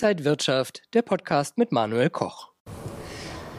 Inside Wirtschaft, der Podcast mit Manuel Koch.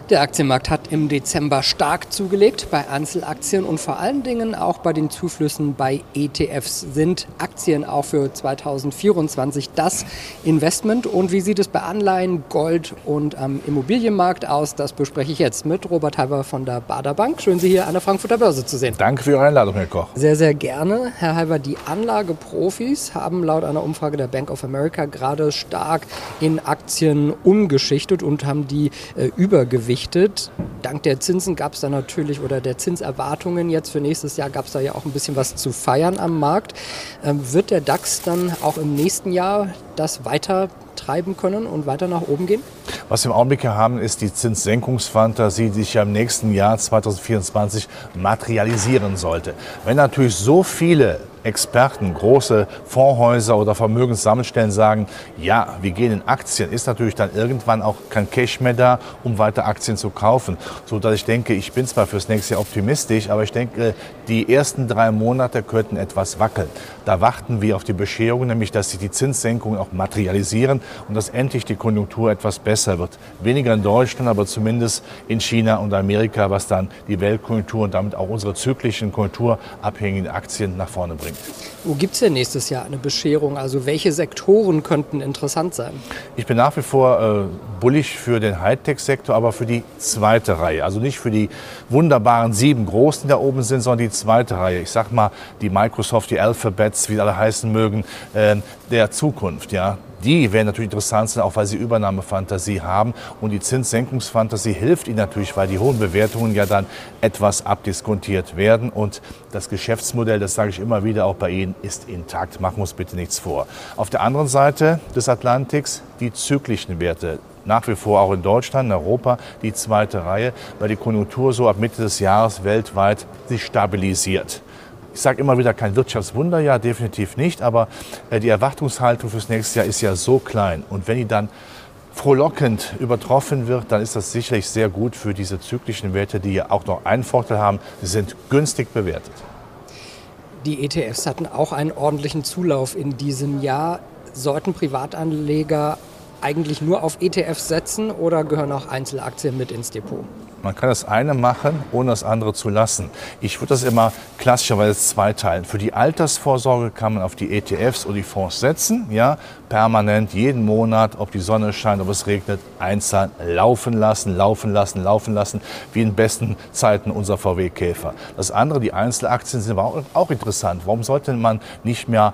Der Aktienmarkt hat im Dezember stark zugelegt bei Einzelaktien und vor allen Dingen auch bei den Zuflüssen bei ETFs. Sind Aktien auch für 2024 das Investment? Und wie sieht es bei Anleihen, Gold und am Immobilienmarkt aus? Das bespreche ich jetzt mit Robert Halber von der Bader Bank. Schön, Sie hier an der Frankfurter Börse zu sehen. Danke für Ihre Einladung, Herr Koch. Sehr, sehr gerne. Herr Halber, die Anlageprofis haben laut einer Umfrage der Bank of America gerade stark in Aktien umgeschichtet und haben die äh, Übergewicht verpflichtet. Dank der Zinsen gab es da natürlich oder der Zinserwartungen jetzt für nächstes Jahr gab es da ja auch ein bisschen was zu feiern am Markt. Ähm, wird der DAX dann auch im nächsten Jahr das weiter treiben können und weiter nach oben gehen? Was wir im Augenblick haben, ist die Zinssenkungsfantasie, die sich ja im nächsten Jahr 2024 materialisieren sollte. Wenn natürlich so viele Experten, große Fondshäuser oder Vermögenssammelstellen sagen, ja, wir gehen in Aktien, ist natürlich dann irgendwann auch kein Cash mehr da, um weiter Aktien zu kaufen. So dass ich denke, ich bin zwar fürs nächste Jahr optimistisch, aber ich denke, die ersten drei Monate könnten etwas wackeln. Da warten wir auf die Bescherung, nämlich dass sich die Zinssenkungen auch materialisieren und dass endlich die Konjunktur etwas besser wird. Weniger in Deutschland, aber zumindest in China und Amerika, was dann die Weltkonjunktur und damit auch unsere zyklischen konjunkturabhängigen Aktien nach vorne bringt. Wo gibt es denn nächstes Jahr eine Bescherung? Also welche Sektoren könnten interessant sein? Ich bin nach wie vor äh, bullig für den Hightech-Sektor, aber für die zweite Reihe. Also nicht für die wunderbaren sieben Großen, die da oben sind, sondern die zweite Reihe. Ich sag mal die Microsoft, die Alphabets, wie alle heißen mögen, äh, der Zukunft. Ja, die werden natürlich interessant sein, auch weil sie Übernahmefantasie haben. Und die Zinssenkungsfantasie hilft ihnen natürlich, weil die hohen Bewertungen ja dann etwas abdiskontiert werden. Und das Geschäftsmodell, das sage ich immer wieder auch bei Ihnen, ist intakt. Machen wir uns bitte nichts vor. Auf der anderen Seite des Atlantiks die zyklischen Werte nach wie vor auch in Deutschland, in Europa die zweite Reihe, weil die Konjunktur so ab Mitte des Jahres weltweit sich stabilisiert. Ich sage immer wieder kein Wirtschaftswunderjahr, definitiv nicht, aber äh, die Erwartungshaltung fürs nächste Jahr ist ja so klein. Und wenn die dann frohlockend übertroffen wird, dann ist das sicherlich sehr gut für diese zyklischen Werte, die ja auch noch einen Vorteil haben, sie sind günstig bewertet. Die ETFs hatten auch einen ordentlichen Zulauf in diesem Jahr. Sollten Privatanleger eigentlich nur auf ETFs setzen oder gehören auch Einzelaktien mit ins Depot? Man kann das eine machen, ohne das andere zu lassen. Ich würde das immer klassischerweise zweiteilen. Für die Altersvorsorge kann man auf die ETFs oder die Fonds setzen, ja, permanent, jeden Monat, ob die Sonne scheint, ob es regnet, einzahlen, laufen lassen, laufen lassen, laufen lassen, wie in besten Zeiten unser VW-Käfer. Das andere, die Einzelaktien sind auch interessant. Warum sollte man nicht mehr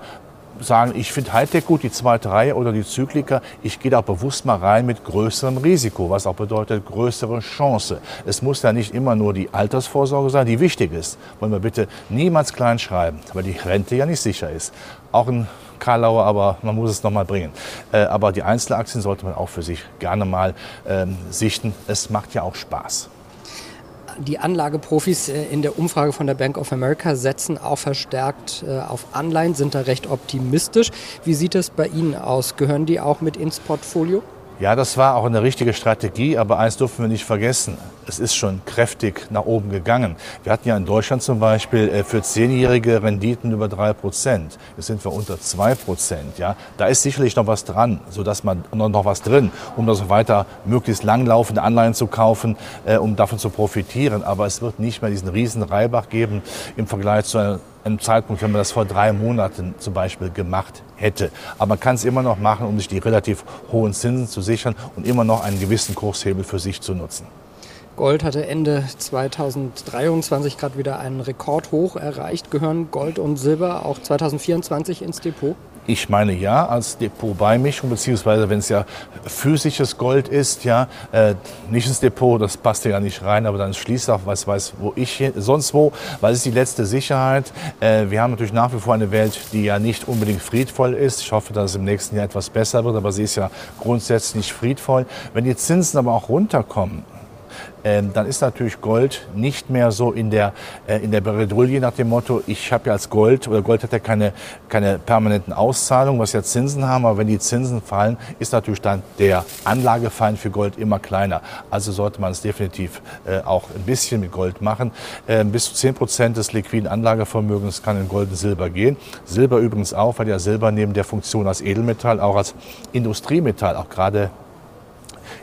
sagen, ich finde Hightech gut, die zweite Reihe oder die Zykliker. Ich gehe da bewusst mal rein mit größerem Risiko, was auch bedeutet größere Chance. Es muss ja nicht immer nur die Altersvorsorge sein, die wichtig ist. Wollen wir bitte niemals klein schreiben, weil die Rente ja nicht sicher ist. Auch ein Karlauer, aber man muss es noch mal bringen. Äh, aber die Einzelaktien sollte man auch für sich gerne mal ähm, sichten. Es macht ja auch Spaß die Anlageprofis äh, in der Umfrage von der Bank of America setzen auch verstärkt äh, auf Anleihen, sind da recht optimistisch. Wie sieht es bei Ihnen aus? Gehören die auch mit ins Portfolio? Ja, das war auch eine richtige Strategie, aber eins dürfen wir nicht vergessen. Es ist schon kräftig nach oben gegangen. Wir hatten ja in Deutschland zum Beispiel äh, für zehnjährige Renditen über drei Prozent. Jetzt sind wir unter zwei Prozent. Ja, da ist sicherlich noch was dran, so dass man noch was drin, um das weiter möglichst langlaufende Anleihen zu kaufen, äh, um davon zu profitieren. Aber es wird nicht mehr diesen riesen Reibach geben im Vergleich zu einem Zeitpunkt, wenn man das vor drei Monaten zum Beispiel gemacht hätte. Aber man kann es immer noch machen, um sich die relativ hohen Zinsen zu sichern und immer noch einen gewissen Kurshebel für sich zu nutzen. Gold hatte Ende 2023 gerade wieder einen Rekordhoch erreicht. Gehören Gold und Silber auch 2024 ins Depot? Ich meine ja, als Depotbeimischung, beziehungsweise wenn es ja physisches Gold ist, ja, äh, nicht ins Depot, das passt ja nicht rein, aber dann schließt auch, was weiß, wo ich hin, sonst wo, weil es ist die letzte Sicherheit. Äh, wir haben natürlich nach wie vor eine Welt, die ja nicht unbedingt friedvoll ist. Ich hoffe, dass es im nächsten Jahr etwas besser wird, aber sie ist ja grundsätzlich nicht friedvoll. Wenn die Zinsen aber auch runterkommen, ähm, dann ist natürlich Gold nicht mehr so in der, äh, in der Bredouille nach dem Motto, ich habe ja als Gold, oder Gold hat ja keine, keine permanenten Auszahlungen, was ja Zinsen haben, aber wenn die Zinsen fallen, ist natürlich dann der Anlagefeind für Gold immer kleiner. Also sollte man es definitiv äh, auch ein bisschen mit Gold machen. Äh, bis zu 10 Prozent des liquiden Anlagevermögens kann in Gold und Silber gehen. Silber übrigens auch, weil ja Silber neben der Funktion als Edelmetall auch als Industriemetall, auch gerade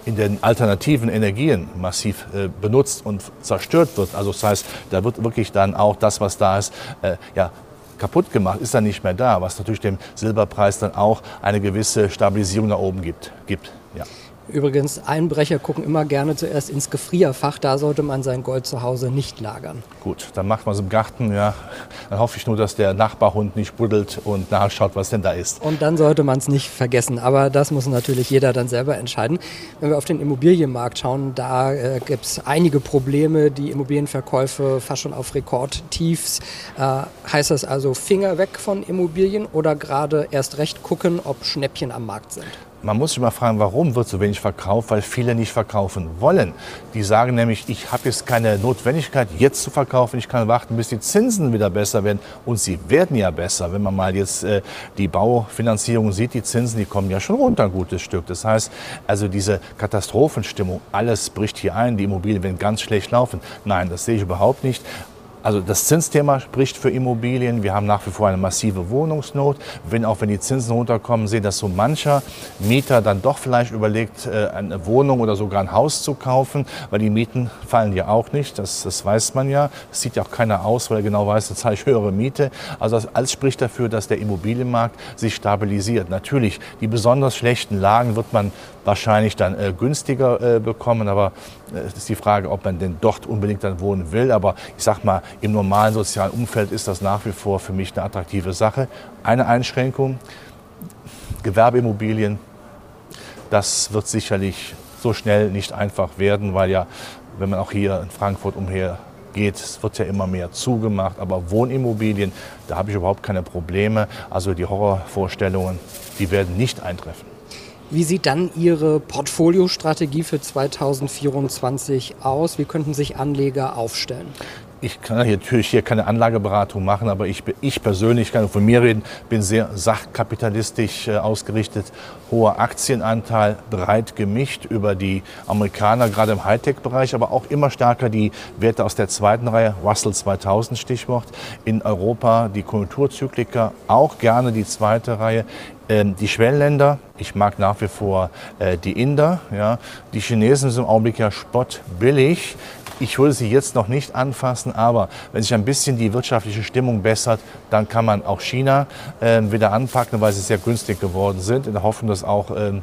in den alternativen Energien massiv äh, benutzt und zerstört wird. Also das heißt, da wird wirklich dann auch das, was da ist, äh, ja, kaputt gemacht, ist dann nicht mehr da, was natürlich dem Silberpreis dann auch eine gewisse Stabilisierung nach oben gibt. gibt ja. Übrigens, Einbrecher gucken immer gerne zuerst ins Gefrierfach. Da sollte man sein Gold zu Hause nicht lagern. Gut, dann macht man es im Garten. Ja. Dann hoffe ich nur, dass der Nachbarhund nicht buddelt und nachschaut, was denn da ist. Und dann sollte man es nicht vergessen. Aber das muss natürlich jeder dann selber entscheiden. Wenn wir auf den Immobilienmarkt schauen, da äh, gibt es einige Probleme. Die Immobilienverkäufe fast schon auf Rekordtiefs. Äh, heißt das also Finger weg von Immobilien oder gerade erst recht gucken, ob Schnäppchen am Markt sind? Man muss sich mal fragen, warum wird so wenig verkauft? Weil viele nicht verkaufen wollen. Die sagen nämlich, ich habe jetzt keine Notwendigkeit, jetzt zu verkaufen. Ich kann warten, bis die Zinsen wieder besser werden. Und sie werden ja besser. Wenn man mal jetzt äh, die Baufinanzierung sieht, die Zinsen, die kommen ja schon runter ein gutes Stück. Das heißt, also diese Katastrophenstimmung, alles bricht hier ein, die Immobilien werden ganz schlecht laufen. Nein, das sehe ich überhaupt nicht. Also das Zinsthema spricht für Immobilien. Wir haben nach wie vor eine massive Wohnungsnot. Wenn auch wenn die Zinsen runterkommen, sehe dass so mancher Mieter dann doch vielleicht überlegt, äh, eine Wohnung oder sogar ein Haus zu kaufen, weil die Mieten fallen ja auch nicht. Das, das weiß man ja. Das sieht ja auch keiner aus, weil er genau weiß, da zahle ich höhere Miete. Also das alles spricht dafür, dass der Immobilienmarkt sich stabilisiert. Natürlich, die besonders schlechten Lagen wird man wahrscheinlich dann äh, günstiger äh, bekommen. Aber es ist die Frage, ob man denn dort unbedingt dann wohnen will. Aber ich sag mal, im normalen sozialen Umfeld ist das nach wie vor für mich eine attraktive Sache. Eine Einschränkung, Gewerbeimmobilien, das wird sicherlich so schnell nicht einfach werden, weil ja, wenn man auch hier in Frankfurt umher geht, es wird ja immer mehr zugemacht, aber Wohnimmobilien, da habe ich überhaupt keine Probleme. Also die Horrorvorstellungen, die werden nicht eintreffen. Wie sieht dann Ihre Portfoliostrategie für 2024 aus? Wie könnten sich Anleger aufstellen? Ich kann natürlich hier keine Anlageberatung machen, aber ich, ich persönlich kann von mir reden, bin sehr sachkapitalistisch äh, ausgerichtet, hoher Aktienanteil, breit gemischt über die Amerikaner, gerade im Hightech-Bereich, aber auch immer stärker die Werte aus der zweiten Reihe, Russell 2000 Stichwort, in Europa die Konjunkturzykliker, auch gerne die zweite Reihe. Ähm, die Schwellenländer, ich mag nach wie vor äh, die Inder. Ja. Die Chinesen sind im Augenblick ja spottbillig. Ich würde sie jetzt noch nicht anfassen, aber wenn sich ein bisschen die wirtschaftliche Stimmung bessert, dann kann man auch China äh, wieder anpacken, weil sie sehr günstig geworden sind, in der Hoffnung, dass auch äh,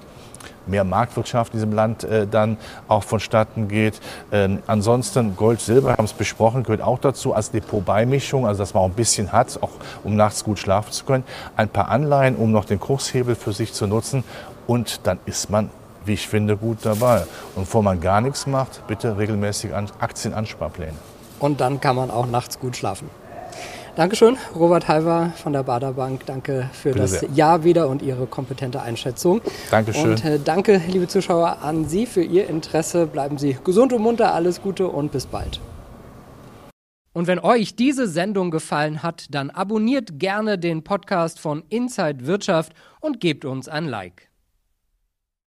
mehr Marktwirtschaft in diesem Land äh, dann auch vonstatten geht. Ähm, ansonsten Gold, Silber, haben es besprochen, gehört auch dazu als Depotbeimischung, also dass man auch ein bisschen hat, auch um nachts gut schlafen zu können. Ein paar Anleihen, um noch den Kurshebel für sich zu nutzen und dann ist man wie ich finde, gut dabei. Und bevor man gar nichts macht, bitte regelmäßig Aktienansparpläne. Und dann kann man auch nachts gut schlafen. Dankeschön, Robert Halver von der Baderbank. Danke für Bitte das sehr. Jahr wieder und Ihre kompetente Einschätzung. Dankeschön. Und äh, danke, liebe Zuschauer, an Sie für Ihr Interesse. Bleiben Sie gesund und munter, alles Gute und bis bald. Und wenn euch diese Sendung gefallen hat, dann abonniert gerne den Podcast von Inside Wirtschaft und gebt uns ein Like.